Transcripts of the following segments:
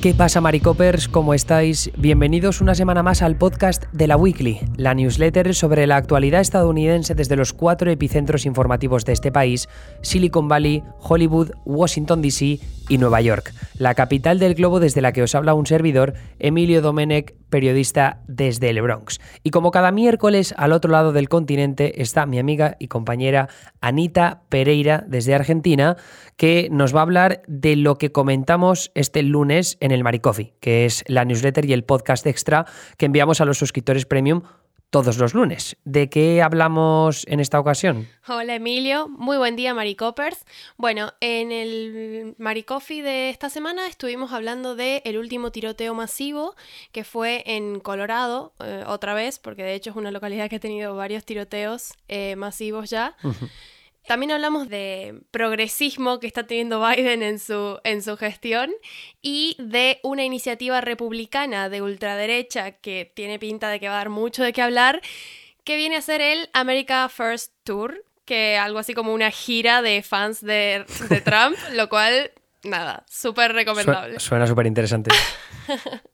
¿Qué pasa, Maricopers? ¿Cómo estáis? Bienvenidos una semana más al podcast de la Weekly, la newsletter sobre la actualidad estadounidense desde los cuatro epicentros informativos de este país: Silicon Valley, Hollywood, Washington DC y Nueva York, la capital del globo desde la que os habla un servidor, Emilio Domenech, periodista desde el Bronx. Y como cada miércoles al otro lado del continente está mi amiga y compañera Anita Pereira desde Argentina, que nos va a hablar de lo que comentamos este lunes en el Maricoffee, que es la newsletter y el podcast extra que enviamos a los suscriptores premium todos los lunes. ¿De qué hablamos en esta ocasión? Hola Emilio, muy buen día Maricopers. Bueno, en el Maricoffee de esta semana estuvimos hablando del el último tiroteo masivo que fue en Colorado, eh, otra vez, porque de hecho es una localidad que ha tenido varios tiroteos eh, masivos ya. También hablamos de progresismo que está teniendo Biden en su, en su gestión y de una iniciativa republicana de ultraderecha que tiene pinta de que va a dar mucho de qué hablar, que viene a ser el America First Tour, que algo así como una gira de fans de, de Trump, lo cual, nada, súper recomendable. Suena súper interesante.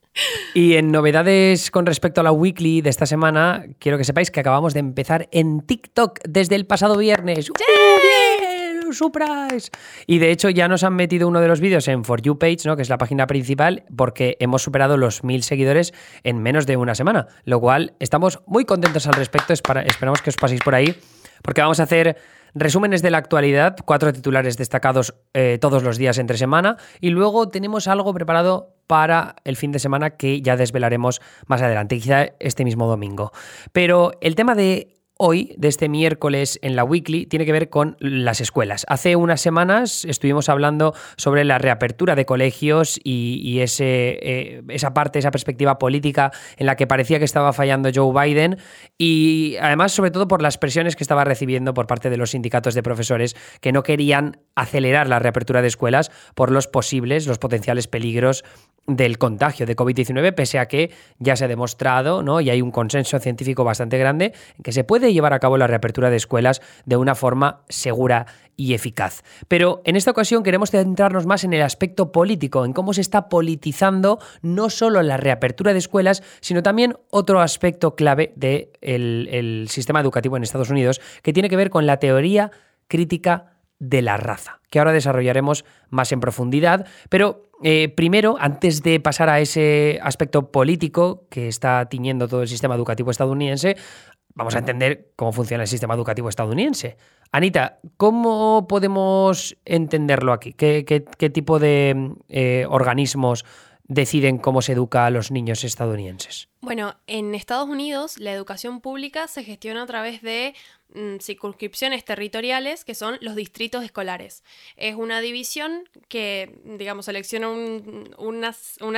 Y en novedades con respecto a la weekly de esta semana, quiero que sepáis que acabamos de empezar en TikTok desde el pasado viernes. ¡Uh, ¡Surprise! Y de hecho ya nos han metido uno de los vídeos en For You Page, ¿no? que es la página principal, porque hemos superado los mil seguidores en menos de una semana. Lo cual estamos muy contentos al respecto. Esperamos que os paséis por ahí, porque vamos a hacer resúmenes de la actualidad, cuatro titulares destacados eh, todos los días entre semana, y luego tenemos algo preparado para el fin de semana que ya desvelaremos más adelante, quizá este mismo domingo. Pero el tema de hoy, de este miércoles en la Weekly, tiene que ver con las escuelas. Hace unas semanas estuvimos hablando sobre la reapertura de colegios y, ese, eh, esa parte, esa perspectiva política en la que parecía que estaba fallando Joe Biden y además sobre todo por las presiones que estaba recibiendo por parte de los sindicatos de profesores que no querían acelerar la reapertura de escuelas por los posibles, los potenciales peligros del contagio de COVID-19, pese a que ya se ha demostrado, ¿no? y hay un consenso científico bastante grande, que se puede llevar a cabo la reapertura de escuelas de una forma segura y eficaz. Pero en esta ocasión queremos centrarnos más en el aspecto político, en cómo se está politizando no solo la reapertura de escuelas, sino también otro aspecto clave del el sistema educativo en Estados Unidos, que tiene que ver con la teoría crítica de la raza, que ahora desarrollaremos más en profundidad, pero eh, primero, antes de pasar a ese aspecto político que está tiñendo todo el sistema educativo estadounidense, vamos a entender cómo funciona el sistema educativo estadounidense. Anita, ¿cómo podemos entenderlo aquí? ¿Qué, tipo de eh, organismos deciden cómo se educa a los niños estadounidenses? Bueno, en Estados Unidos la educación pública se gestiona a través de Mm, circunscripciones territoriales que son los distritos escolares. Es una división que, digamos, selecciona una,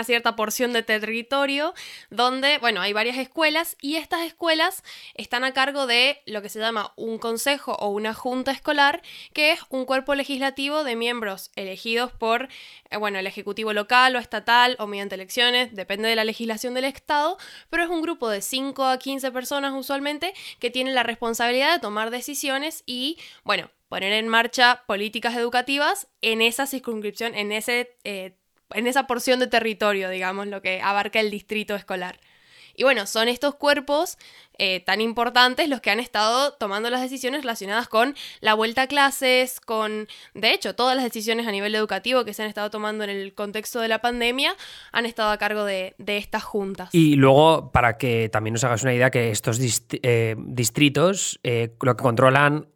cierta porción de territorio donde, bueno, hay varias escuelas y estas escuelas están a cargo de lo que se llama un consejo o una junta escolar, que es un cuerpo legislativo de miembros elegidos por, eh, bueno, el ejecutivo local o estatal o mediante elecciones, depende de la legislación del estado, pero es un grupo de 5 a 15 personas usualmente que tienen la responsabilidad de tomar decisiones y, bueno, poner en marcha políticas educativas en esa circunscripción, en, ese, eh, en esa porción de territorio, digamos, lo que abarca el distrito escolar. Y bueno, son estos cuerpos eh, tan importantes los que han estado tomando las decisiones relacionadas con la vuelta a clases, con, de hecho, todas las decisiones a nivel educativo que se han estado tomando en el contexto de la pandemia han estado a cargo de, estas juntas. Y luego, para que también nos hagas una idea, que estos eh, distritos eh, lo que controlan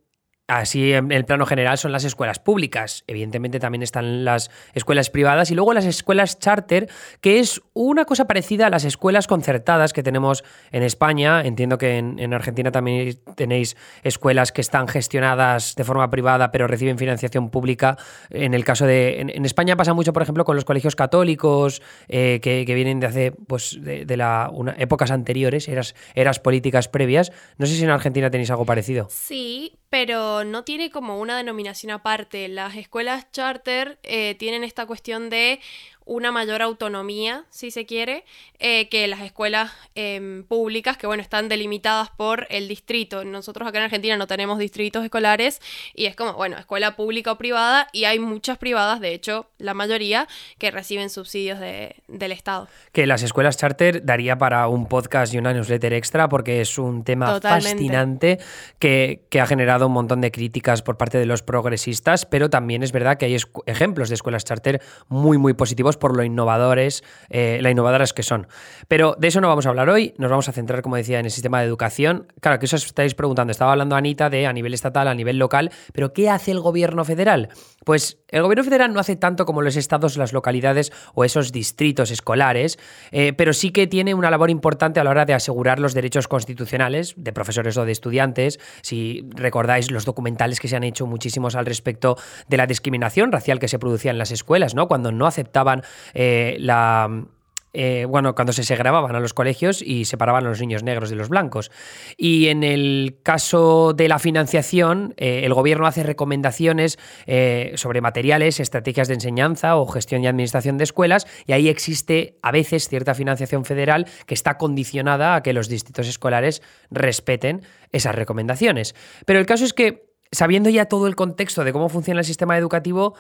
Así, en el plano general, son las escuelas públicas. Evidentemente también están las escuelas privadas y luego las escuelas charter, que es una cosa parecida a las escuelas concertadas que tenemos en España. Entiendo que en, Argentina también tenéis escuelas que están gestionadas de forma privada pero reciben financiación pública. En el caso de... En, España pasa mucho, por ejemplo, con los colegios católicos eh, que, vienen de hace, pues, de, la, épocas anteriores, eras, eras políticas previas. No sé si en Argentina tenéis algo parecido. Sí, pero no tiene como una denominación aparte. Las escuelas charter eh, tienen esta cuestión de una mayor autonomía, si se quiere, eh, que las escuelas em, públicas, que bueno, están delimitadas por el distrito. Nosotros acá en Argentina no tenemos distritos escolares y es como, bueno, escuela pública o privada y hay muchas privadas, de hecho, la mayoría, que reciben subsidios del Estado. Que las escuelas charter daría para un podcast y una newsletter extra porque es un tema fascinante que, que ha generado un montón de críticas por parte de los progresistas, pero también es verdad que hay ejemplos de escuelas charter muy, muy positivos por lo innovadores, eh, la innovadoras que son. Pero de eso no vamos a hablar hoy, nos vamos a centrar, como decía, en el sistema de educación. Claro, que eso os estáis preguntando, estaba hablando Anita de a nivel estatal, a nivel local, pero ¿qué hace el gobierno federal? Pues el gobierno federal no hace tanto como los estados, las localidades o esos distritos escolares, eh, pero sí que tiene una labor importante a la hora de asegurar los derechos constitucionales de profesores o de estudiantes. Si recordáis los documentales que se han hecho muchísimos al respecto de la discriminación racial que se producía en las escuelas, ¿no? Cuando no aceptaban eh, la eh, bueno, cuando se segregaban a los colegios y separaban a los niños negros de los blancos. Y en el caso de la financiación, eh, el gobierno hace recomendaciones eh, sobre materiales, estrategias de enseñanza o gestión y administración de escuelas, y ahí existe a veces cierta financiación federal que está condicionada a que los distritos escolares respeten esas recomendaciones. Pero el caso es que, sabiendo ya todo el contexto de cómo funciona el sistema educativo,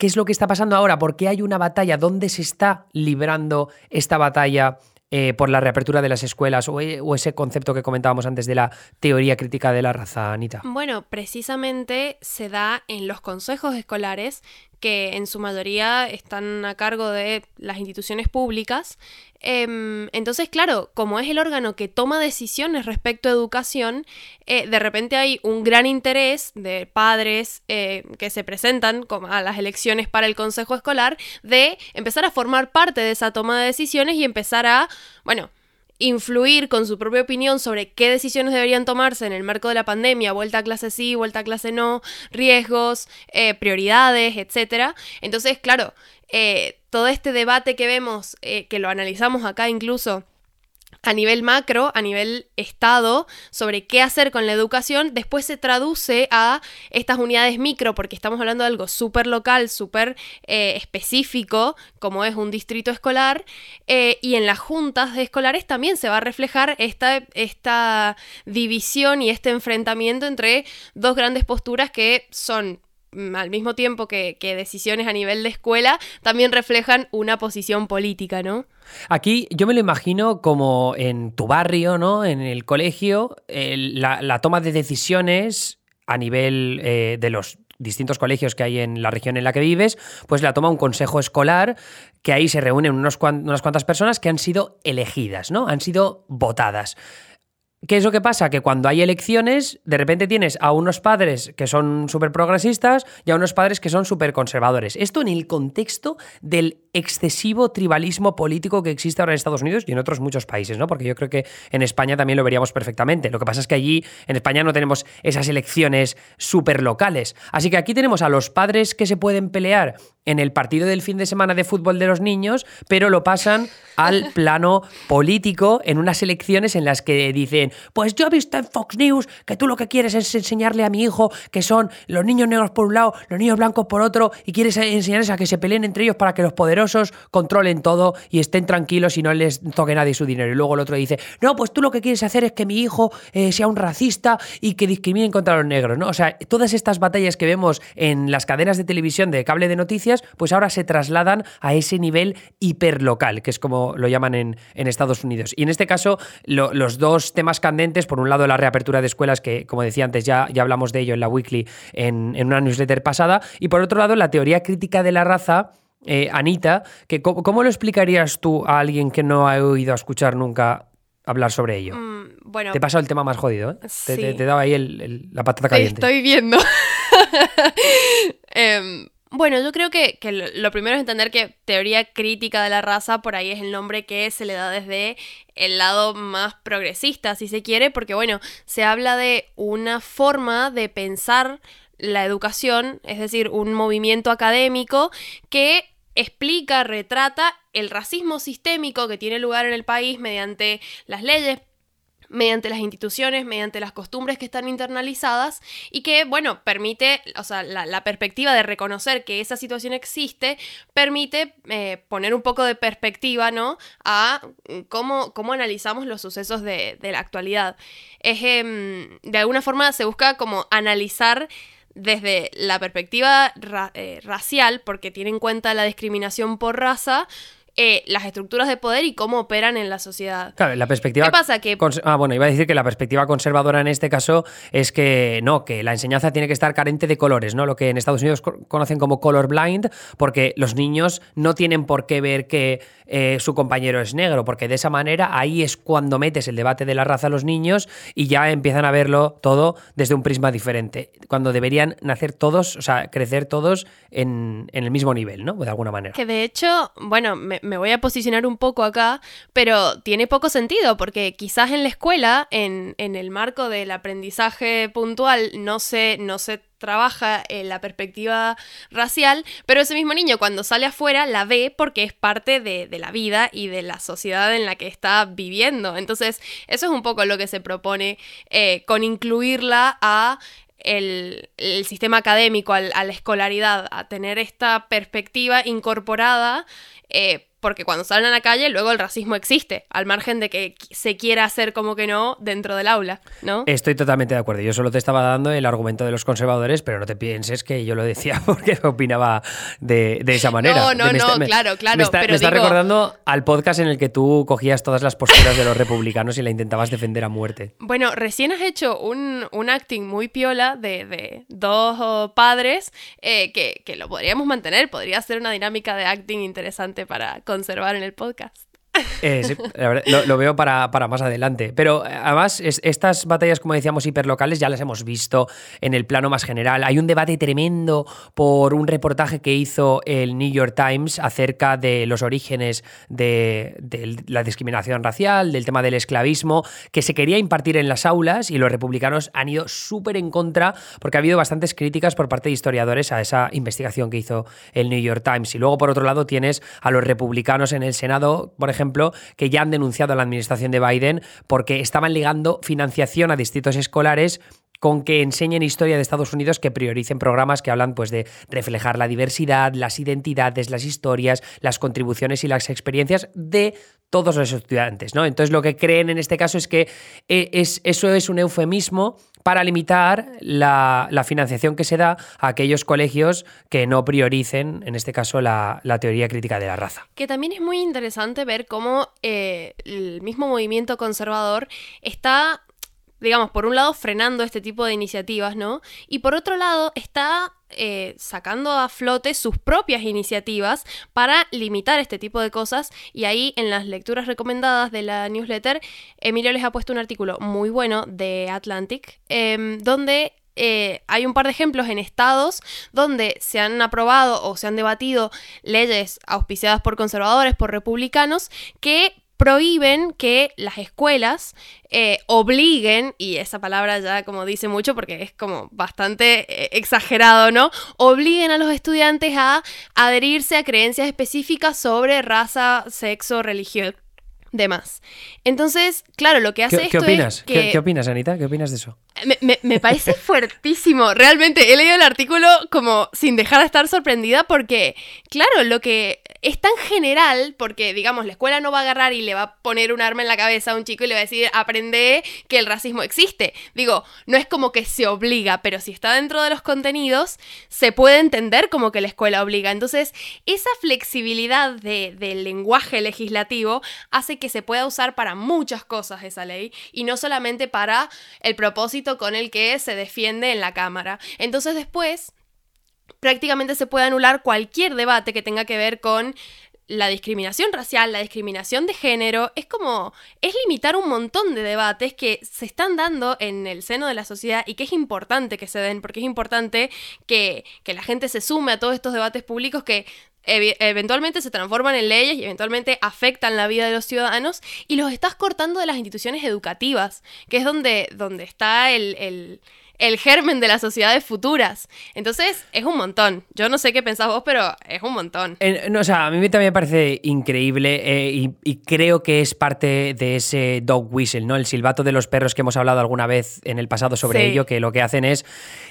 ¿Qué es lo que está pasando ahora? ¿Por qué hay una batalla? ¿Dónde se está librando esta batalla eh, por la reapertura de las escuelas eh, o, ese concepto que comentábamos antes de la teoría crítica de la raza, Anita? Bueno, precisamente se da en los consejos escolares que en su mayoría están a cargo de las instituciones públicas. Em, entonces, claro, como es el órgano que toma decisiones respecto a educación, eh, de repente hay un gran interés de padres eh, que se presentan a las elecciones para el consejo escolar de empezar a formar parte de esa toma de decisiones y empezar a, bueno, influir con su propia opinión sobre qué decisiones deberían tomarse en el marco de la pandemia, vuelta a clase sí, vuelta a clase no, riesgos, eh, prioridades, etc. Entonces, claro, eh, todo este debate que vemos, eh, que lo analizamos acá incluso a nivel macro, a nivel estado, sobre qué hacer con la educación, después se traduce a estas unidades micro, porque estamos hablando de algo súper local, súper eh, específico, como es un distrito escolar, eh, y en las juntas escolares también se va a reflejar esta, esta división y este enfrentamiento entre dos grandes posturas que son al mismo tiempo que, que decisiones a nivel de escuela, también reflejan una posición política, ¿no? Aquí yo me lo imagino como en tu barrio, ¿no? En el colegio, la, toma de decisiones a nivel eh, de los distintos colegios que hay en la región en la que vives, pues la toma un consejo escolar que ahí se reúnen unas cuantas personas que han sido elegidas, ¿no? Han sido votadas. ¿Qué es lo que pasa? Que cuando hay elecciones, de repente tienes a unos padres que son súper progresistas y a unos padres que son súper conservadores. Esto en el contexto del excesivo tribalismo político que existe ahora en Estados Unidos y en otros muchos países, ¿no? Porque yo creo que en España también lo veríamos perfectamente. Lo que pasa es que allí, en España, no tenemos esas elecciones súper locales. Así que aquí tenemos a los padres que se pueden pelear en el partido del fin de semana de fútbol de los niños, pero lo pasan al plano político en unas elecciones en las que dicen, pues yo he visto en Fox News que tú lo que quieres es enseñarle a mi hijo que son los niños negros por un lado, los niños blancos por otro, y quieres enseñarles a que se peleen entre ellos para que los poderosos controlen todo y estén tranquilos y no les toque nadie su dinero. Y luego el otro dice, no, pues tú lo que quieres hacer es que mi hijo eh, sea un racista y que discriminen contra los negros, ¿no? O sea, todas estas batallas que vemos en las cadenas de televisión de cable de noticias, pues ahora se trasladan a ese nivel hiperlocal, que es como lo llaman en, Estados Unidos. Y en este caso, los dos temas candentes, por un lado la reapertura de escuelas, que como decía antes, ya, ya hablamos de ello en la weekly, en, una newsletter pasada, y por otro lado la teoría crítica de la raza, eh, Anita, que ¿cómo, lo explicarías tú a alguien que no ha oído escuchar nunca hablar sobre ello? Mm, bueno, te he pasado el tema más jodido, ¿eh? Te, te, daba ahí la patata caliente. estoy viendo. eh, bueno, yo creo que, lo primero es entender que teoría crítica de la raza por ahí es el nombre que se le da desde el lado más progresista, si se quiere, porque bueno, se habla de una forma de pensar la educación, es decir, un movimiento académico que explica, retrata el racismo sistémico que tiene lugar en el país mediante las leyes mediante las instituciones, mediante las costumbres que están internalizadas y que, bueno, permite, o sea, la, perspectiva de reconocer que esa situación existe, permite eh, poner un poco de perspectiva, ¿no? A cómo, cómo analizamos los sucesos de, la actualidad. Es, em, de alguna forma se busca como analizar desde la perspectiva eh, racial, porque tiene en cuenta la discriminación por raza, eh, las estructuras de poder y cómo operan en la sociedad. Claro, la perspectiva. ¿Qué pasa? Que... Ah, bueno, iba a decir que la perspectiva conservadora en este caso es que no, que la enseñanza tiene que estar carente de colores, ¿no? Lo que en Estados Unidos conocen como color blind, porque los niños no tienen por qué ver que eh, su compañero es negro, porque de esa manera ahí es cuando metes el debate de la raza a los niños y ya empiezan a verlo todo desde un prisma diferente, cuando deberían nacer todos, o sea, crecer todos en, el mismo nivel, ¿no? De alguna manera. Que de hecho, bueno, me, me voy a posicionar un poco acá, pero tiene poco sentido porque quizás en la escuela, en, el marco del aprendizaje puntual, no se, no se trabaja en la perspectiva racial, pero ese mismo niño cuando sale afuera la ve porque es parte de, la vida y de la sociedad en la que está viviendo. Entonces, eso es un poco lo que se propone eh, con incluirla a el, sistema académico, a la escolaridad, a tener esta perspectiva incorporada eh, porque cuando salen a la calle luego el racismo existe, al margen de que se quiera hacer como que no dentro del aula, ¿no? Estoy totalmente de acuerdo. Yo solo te estaba dando el argumento de los conservadores, pero no te pienses que yo lo decía porque opinaba de, esa manera. No, no, no, claro, claro. Me está, está recordando al podcast en el que tú cogías todas las posturas de los republicanos y la intentabas defender a muerte. Bueno, recién has hecho un, acting muy piola de, dos padres eh, que, que lo podríamos mantener. Podría ser una dinámica de acting interesante para conservar en el podcast. Eh, lo, veo para, más adelante. Pero eh, además, estas batallas, como decíamos, hiperlocales ya las hemos visto en el plano más general. Hay un debate tremendo por un reportaje que hizo el New York Times acerca de los orígenes de, la discriminación racial, del tema del esclavismo, que se quería impartir en las aulas y los republicanos han ido súper en contra porque ha habido bastantes críticas por parte de historiadores a esa investigación que hizo el New York Times. Y luego, por otro lado, tienes a los republicanos en el Senado, por ejemplo, que ya han denunciado a la administración de Biden porque estaban ligando financiación a distritos escolares con que enseñen historia de Estados Unidos que prioricen programas que hablan pues de reflejar la diversidad, las identidades, las historias, las contribuciones y las experiencias de todos los estudiantes, ¿no? Entonces lo que creen en este caso es que eh, es, eso es un eufemismo para limitar la, financiación que se da a aquellos colegios que no prioricen, en este caso, la, teoría crítica de la raza. Que también es muy interesante ver cómo eh, el mismo movimiento conservador está digamos, por un lado frenando este tipo de iniciativas, ¿no? Y por otro lado está eh, sacando a flote sus propias iniciativas para limitar este tipo de cosas. Y ahí en las lecturas recomendadas de la newsletter, Emilio les ha puesto un artículo muy bueno de Atlantic, em, donde eh, hay un par de ejemplos en estados donde se han aprobado o se han debatido leyes auspiciadas por conservadores, por republicanos, que prohíben que las escuelas eh, obliguen, y esa palabra ya como dice mucho porque es como bastante eh, exagerado, ¿no? Obliguen a los estudiantes a adherirse a creencias específicas sobre raza, sexo, religión demás. Entonces, claro, lo que hace ¿Qué, esto ¿qué opinas? Es que... ¿Qué, opinas, Anita? ¿Qué opinas de eso? Me, me, parece fuertísimo. Realmente he leído el artículo como sin dejar de estar sorprendida porque, claro, lo que es tan general, porque digamos, la escuela no va a agarrar y le va a poner un arma en la cabeza a un chico y le va a decir, aprende que el racismo existe. Digo, no es como que se obliga, pero si está dentro de los contenidos, se puede entender como que la escuela obliga. Entonces, esa flexibilidad de, del lenguaje legislativo hace que se pueda usar para muchas cosas esa ley y no solamente para el propósito con el que se defiende en la Cámara. Entonces después prácticamente se puede anular cualquier debate que tenga que ver con la discriminación racial, la discriminación de género, es como, es limitar un montón de debates que se están dando en el seno de la sociedad y que es importante que se den, porque es importante que, que la gente se sume a todos estos debates públicos que eventualmente se transforman en leyes y eventualmente afectan la vida de los ciudadanos y los estás cortando de las instituciones educativas, que es donde, donde está el, germen de las sociedades futuras. Entonces, es un montón. Yo no sé qué pensás vos, pero es un montón. no, o sea, a mí también me parece increíble eh, y, creo que es parte de ese dog whistle, ¿no? El silbato de los perros que hemos hablado alguna vez en el pasado sobre ello, que lo que hacen es...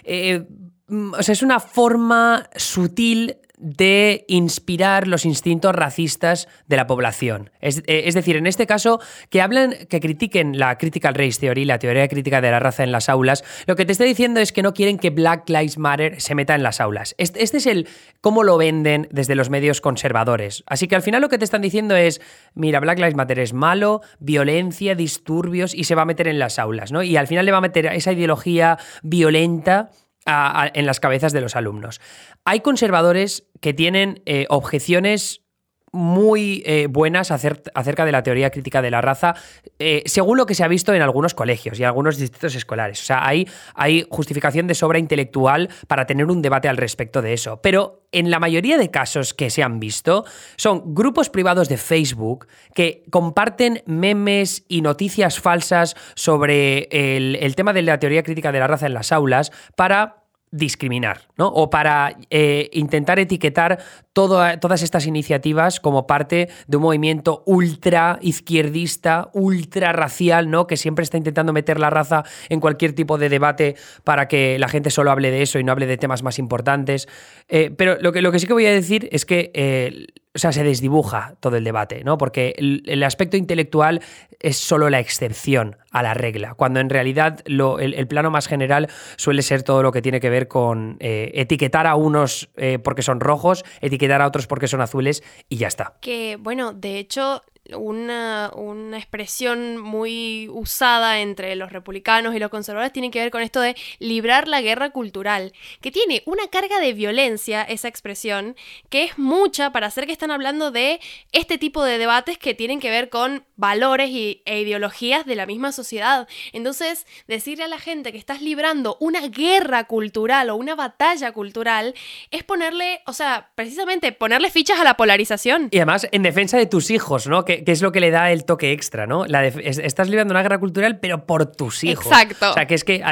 Eh, mm, o sea, es una forma sutil de inspirar los instintos racistas de la población. Es, eh, decir, en este caso, que hablen, que critiquen la critical race theory, la teoría crítica de la raza en las aulas, lo que te está diciendo es que no quieren que Black Lives Matter se meta en las aulas. Este, es el cómo lo venden desde los medios conservadores. Así que al final lo que te están diciendo es, mira, Black Lives Matter es malo, violencia, disturbios y se va a meter en las aulas, ¿no? Y al final le va a meter esa ideología violenta en las cabezas de los alumnos. Hay conservadores que tienen eh, objeciones muy eh, buenas acerca de la teoría crítica de la raza, eh, según lo que se ha visto en algunos colegios y algunos distritos escolares. O sea, hay, hay justificación de sobra intelectual para tener un debate al respecto de eso. Pero en la mayoría de casos que se han visto, son grupos privados de Facebook que comparten memes y noticias falsas sobre el, tema de la teoría crítica de la raza en las aulas para discriminar, ¿no? O para eh, intentar etiquetar todas estas iniciativas como parte de un movimiento ultra izquierdista, ultra racial, ¿no? Que siempre está intentando meter la raza en cualquier tipo de debate para que la gente solo hable de eso y no hable de temas más importantes. Eh, pero lo que, lo que sí que voy a decir es que eh, o sea, se desdibuja todo el debate, ¿no? Porque el, aspecto intelectual es solo la excepción a la regla, cuando en realidad el, plano más general suele ser todo lo que tiene que ver con eh, etiquetar a unos porque son rojos, etiquetar a otros porque son azules y ya está. Que, bueno, de hecho, una, expresión muy usada entre los republicanos y los conservadores tiene que ver con esto de librar la guerra cultural, que tiene una carga de violencia esa expresión, que es mucha para hacer que están hablando de este tipo de debates que tienen que ver con valores y, e ideologías de la misma sociedad. Entonces, decirle a la gente que estás librando una guerra cultural o una batalla cultural es ponerle, o sea, precisamente ponerle fichas a la polarización. Y además en defensa de tus hijos, ¿no? Que, que, es lo que le da el toque extra, ¿no? La estás librando una guerra cultural, pero por tus hijos. Exacto. O sea, que es que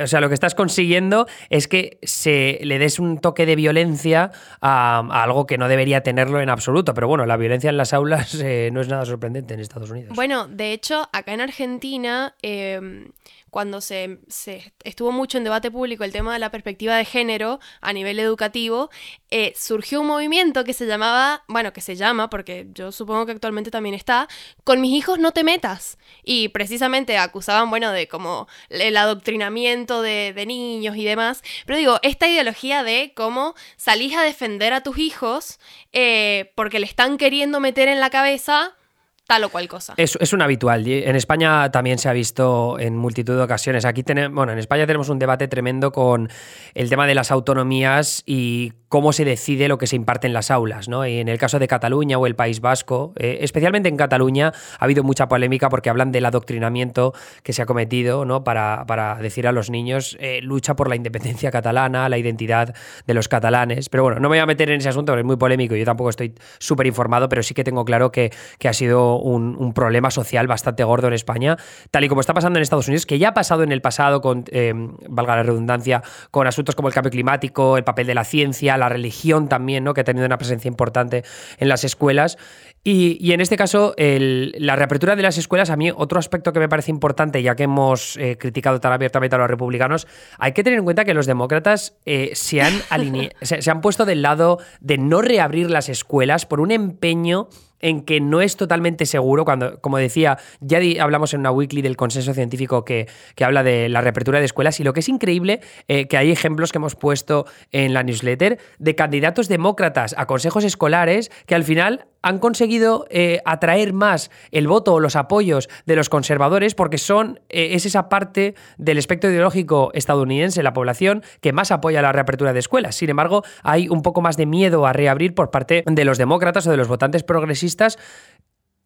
o sea, lo que estás consiguiendo es que se le des un toque de violencia a, algo que no debería tenerlo en absoluto. Pero bueno, la violencia en las aulas eh, no es nada sorprendente en Estados Unidos. Bueno, de hecho, acá en Argentina. Eh, cuando se, estuvo mucho en debate público el tema de la perspectiva de género a nivel educativo, eh, surgió un movimiento que se llamaba, bueno, que se llama, porque yo supongo que actualmente también está, con mis hijos no te metas. Y precisamente acusaban, bueno, de como el adoctrinamiento de, niños y demás. Pero digo, esta ideología de cómo salís a defender a tus hijos eh, porque le están queriendo meter en la cabeza tal o cual cosa. Es, un habitual. En España también se ha visto en multitud de ocasiones. Aquí tenemos, bueno, en España tenemos un debate tremendo con el tema de las autonomías y cómo se decide lo que se imparte en las aulas. ¿no? Y en el caso de Cataluña o el País Vasco, eh, especialmente en Cataluña, ha habido mucha polémica porque hablan del adoctrinamiento que se ha cometido ¿no? para, para decir a los niños eh, lucha por la independencia catalana, la identidad de los catalanes. Pero bueno, no me voy a meter en ese asunto porque es muy polémico. Yo tampoco estoy súper informado, pero sí que tengo claro que, que ha sido un, problema social bastante gordo en España, tal y como está pasando en Estados Unidos, que ya ha pasado en el pasado con, eh, valga la redundancia, con asuntos como el cambio climático, el papel de la ciencia, la religión también, ¿no? que ha tenido una presencia importante en las escuelas. Y, en este caso, la reapertura de las escuelas, a mí otro aspecto que me parece importante, ya que hemos eh, criticado tan abiertamente a los republicanos, hay que tener en cuenta que los demócratas eh, se, han se han puesto del lado de no reabrir las escuelas por un empeño en que no es totalmente seguro, cuando, como decía, ya hablamos en una weekly del consenso científico que, que habla de la reapertura de escuelas, y lo que es increíble, eh, que hay ejemplos que hemos puesto en la newsletter de candidatos demócratas a consejos escolares que al final han conseguido eh, atraer más el voto o los apoyos de los conservadores porque son, eh, es esa parte del espectro ideológico estadounidense, la población, que más apoya la reapertura de escuelas. Sin embargo, hay un poco más de miedo a reabrir por parte de los demócratas o de los votantes progresistas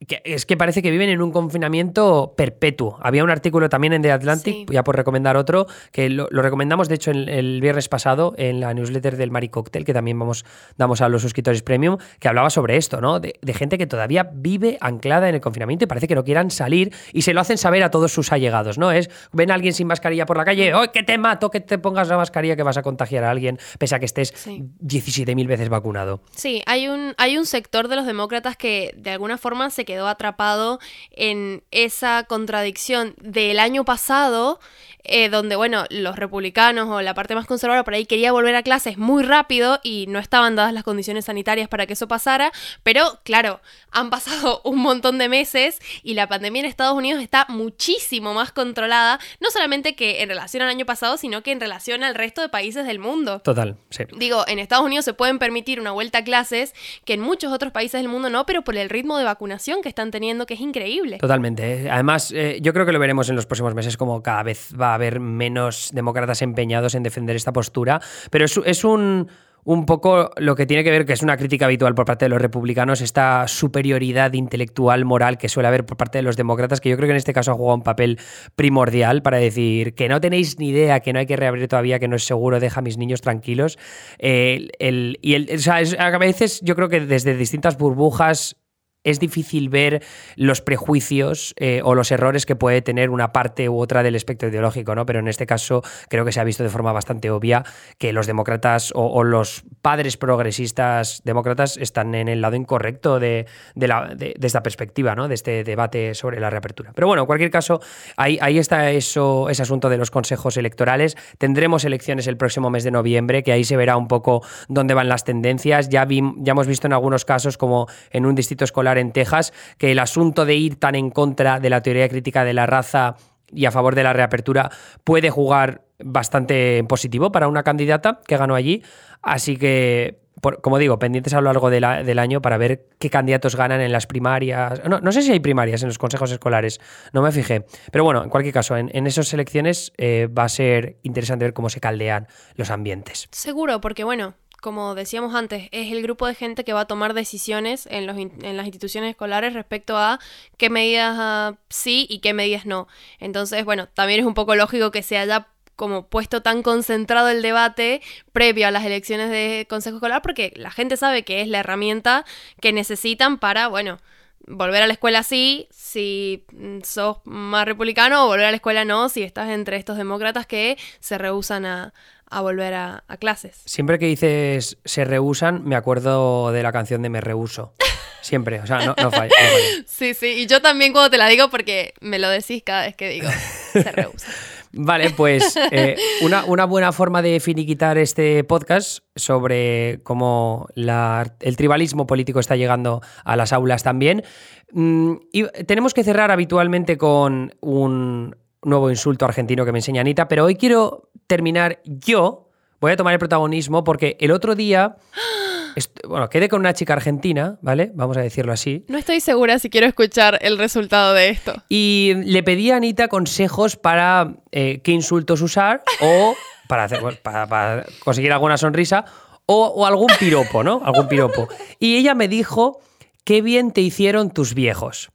que es que parece que viven en un confinamiento perpetuo. Había un artículo también en The Atlantic, Sí. ya por recomendar otro, que lo, lo recomendamos de hecho el, el viernes pasado en la newsletter del Mari Cocktail, que también vamos, damos a los suscriptores premium, que hablaba sobre esto, ¿no? De, de gente que todavía vive anclada en el confinamiento y parece que no quieran salir y se lo hacen saber a todos sus allegados, ¿no? Es, ven a alguien sin mascarilla por la calle, ¡oh, que te mato, que te pongas la mascarilla que vas a contagiar a alguien, pese a que estés Sí. 17.000 veces vacunado. Sí, hay un, hay un sector de los demócratas que de alguna forma se quedó atrapado en esa contradicción del año pasado, eh, donde, bueno, los republicanos o la parte más conservadora por ahí quería volver a clases muy rápido y no estaban dadas las condiciones sanitarias para que eso pasara, pero claro, han pasado un montón de meses y la pandemia en Estados Unidos está muchísimo más controlada, no solamente que en relación al año pasado, sino que en relación al resto de países del mundo. Total, sí. Digo, en Estados Unidos se pueden permitir una vuelta a clases que en muchos otros países del mundo no, pero por el ritmo de vacunación que están teniendo, que es increíble. Totalmente. ¿eh? Además, eh, yo creo que lo veremos en los próximos meses como cada vez va a haber menos demócratas empeñados en defender esta postura, pero es, es un, un poco lo que tiene que ver, que es una crítica habitual por parte de los republicanos, esta superioridad intelectual, moral que suele haber por parte de los demócratas, que yo creo que en este caso ha jugado un papel primordial para decir que no tenéis ni idea, que no hay que reabrir todavía, que no es seguro, deja a mis niños tranquilos. Eh, el- y el, o sea, es- a veces yo creo que desde distintas burbujas es difícil ver los prejuicios eh, o los errores que puede tener una parte u otra del espectro ideológico, ¿no? Pero en este caso creo que se ha visto de forma bastante obvia que los demócratas o, los padres progresistas demócratas están en el lado incorrecto de, de la- de esta perspectiva, ¿no? De este debate sobre la reapertura. Pero bueno, en cualquier caso, ahí, ahí está eso, ese asunto de los consejos electorales. Tendremos elecciones el próximo mes de noviembre, que ahí se verá un poco dónde van las tendencias. Ya, vi- ya hemos visto en algunos casos, como en un distrito escolar en Texas, que el asunto de ir tan en contra de la teoría crítica de la raza y a favor de la reapertura puede jugar bastante positivo para una candidata que ganó allí. Así que, como digo, pendientes a lo largo de la- del año para ver qué candidatos ganan en las primarias. No, no sé si hay primarias en los consejos escolares, no me fijé. Pero bueno, en cualquier caso, en, en esas elecciones eh, va a ser interesante ver cómo se caldean los ambientes. Seguro, porque bueno, como decíamos antes, es el grupo de gente que va a tomar decisiones en, los en las instituciones escolares respecto a qué medidas ah, sí y qué medidas no. Entonces, bueno, también es un poco lógico que se haya como puesto tan concentrado el debate previo a las elecciones de consejo escolar porque la gente sabe que es la herramienta que necesitan para, bueno, volver a la escuela sí, si mm, sos más republicano, o volver a la escuela no, si estás entre estos demócratas que se rehusan a, a volver a, a clases. Siempre que dices se rehusan, me acuerdo de la canción de Me rehuso. Siempre, o sea, no, no falla. no falla. Sí, sí, y yo también cuando te la digo porque me lo decís cada vez que digo, se rehúsa. Vale, pues eh, una, una buena forma de finiquitar este podcast sobre cómo la- el tribalismo político está llegando a las aulas también. Mm, y tenemos que cerrar habitualmente con un nuevo insulto argentino que me enseña Anita, pero hoy quiero terminar yo. Voy a tomar el protagonismo porque el otro día, bueno, quedé con una chica argentina, ¿vale? Vamos a decirlo así. No estoy segura si quiero escuchar el resultado de esto. Y le pedí a Anita consejos para eh, qué insultos usar o para, hacer, para, para conseguir alguna sonrisa o, o algún piropo, ¿no? Algún piropo. Y ella me dijo, qué bien te hicieron tus viejos.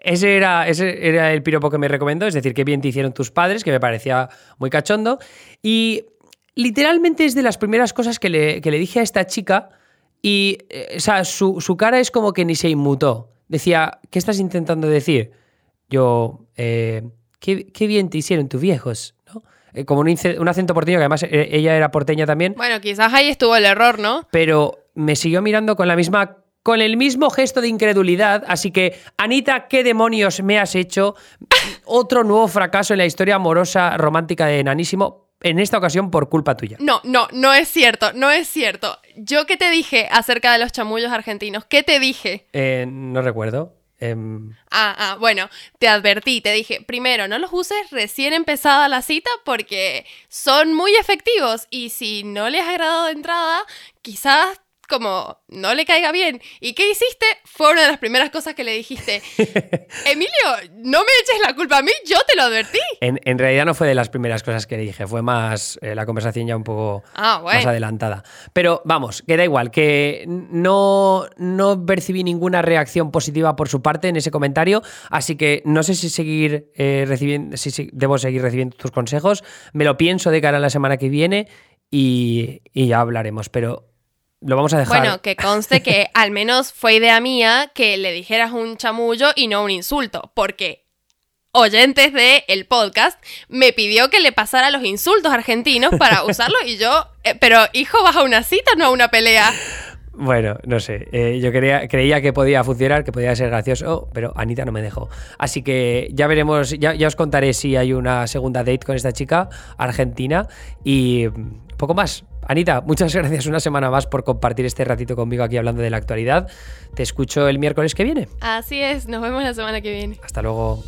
Ese era, ese era el piropo que me recomendó, es decir, qué bien te hicieron tus padres, que me parecía muy cachondo. Y literalmente es de las primeras cosas que le, que le dije a esta chica y, eh, o sea, su, su cara es como que ni se inmutó. Decía, ¿qué estás intentando decir? Yo, eh, ¿qué, qué bien te hicieron tus viejos, ¿no? Eh, como un, un acento porteño, que además eh, ella era porteña también, Bueno, quizás ahí estuvo el error, ¿no? pero me siguió mirando con la misma con el mismo gesto de incredulidad, así que Anita, ¿qué demonios me has hecho? Otro nuevo fracaso en la historia amorosa romántica de Enanísimo, en esta ocasión por culpa tuya. No, no, no es cierto, no es cierto. Yo qué te dije acerca de los chamullos argentinos, ¿qué te dije? Eh, no recuerdo. Em, Ah, ah, bueno, te advertí, te dije, primero, no los uses recién empezada la cita porque son muy efectivos y si no les ha agradado de entrada, quizás como no le caiga bien. ¿Y qué hiciste? Fue una de las primeras cosas que le dijiste. Emilio, no me eches la culpa a mí, yo te lo advertí. En, realidad no fue de las primeras cosas que le dije, fue más eh, la conversación ya un poco ah, más adelantada. Pero vamos, que da igual, que no, no percibí ninguna reacción positiva por su parte en ese comentario, así que no sé si seguir eh, recibiendo, si, debo seguir recibiendo tus consejos, me lo pienso de cara a la semana que viene y, y ya hablaremos, pero lo vamos a dejar. Bueno, que conste que al menos fue idea mía que le dijeras un chamullo y no un insulto, porque oyentes del el podcast me pidió que le pasara los insultos argentinos para usarlo y yo, eh, pero hijo, vas a una cita, no a una pelea. Bueno, no sé. Eh, yo creía, creía que podía funcionar, que podía ser gracioso, pero Anita no me dejó. Así que ya veremos, ya, ya os contaré si hay una segunda date con esta chica argentina y poco más. Anita, muchas gracias una semana más por compartir este ratito conmigo aquí hablando de la actualidad. Te escucho el miércoles que viene. Así es, nos vemos la semana que viene. Hasta luego.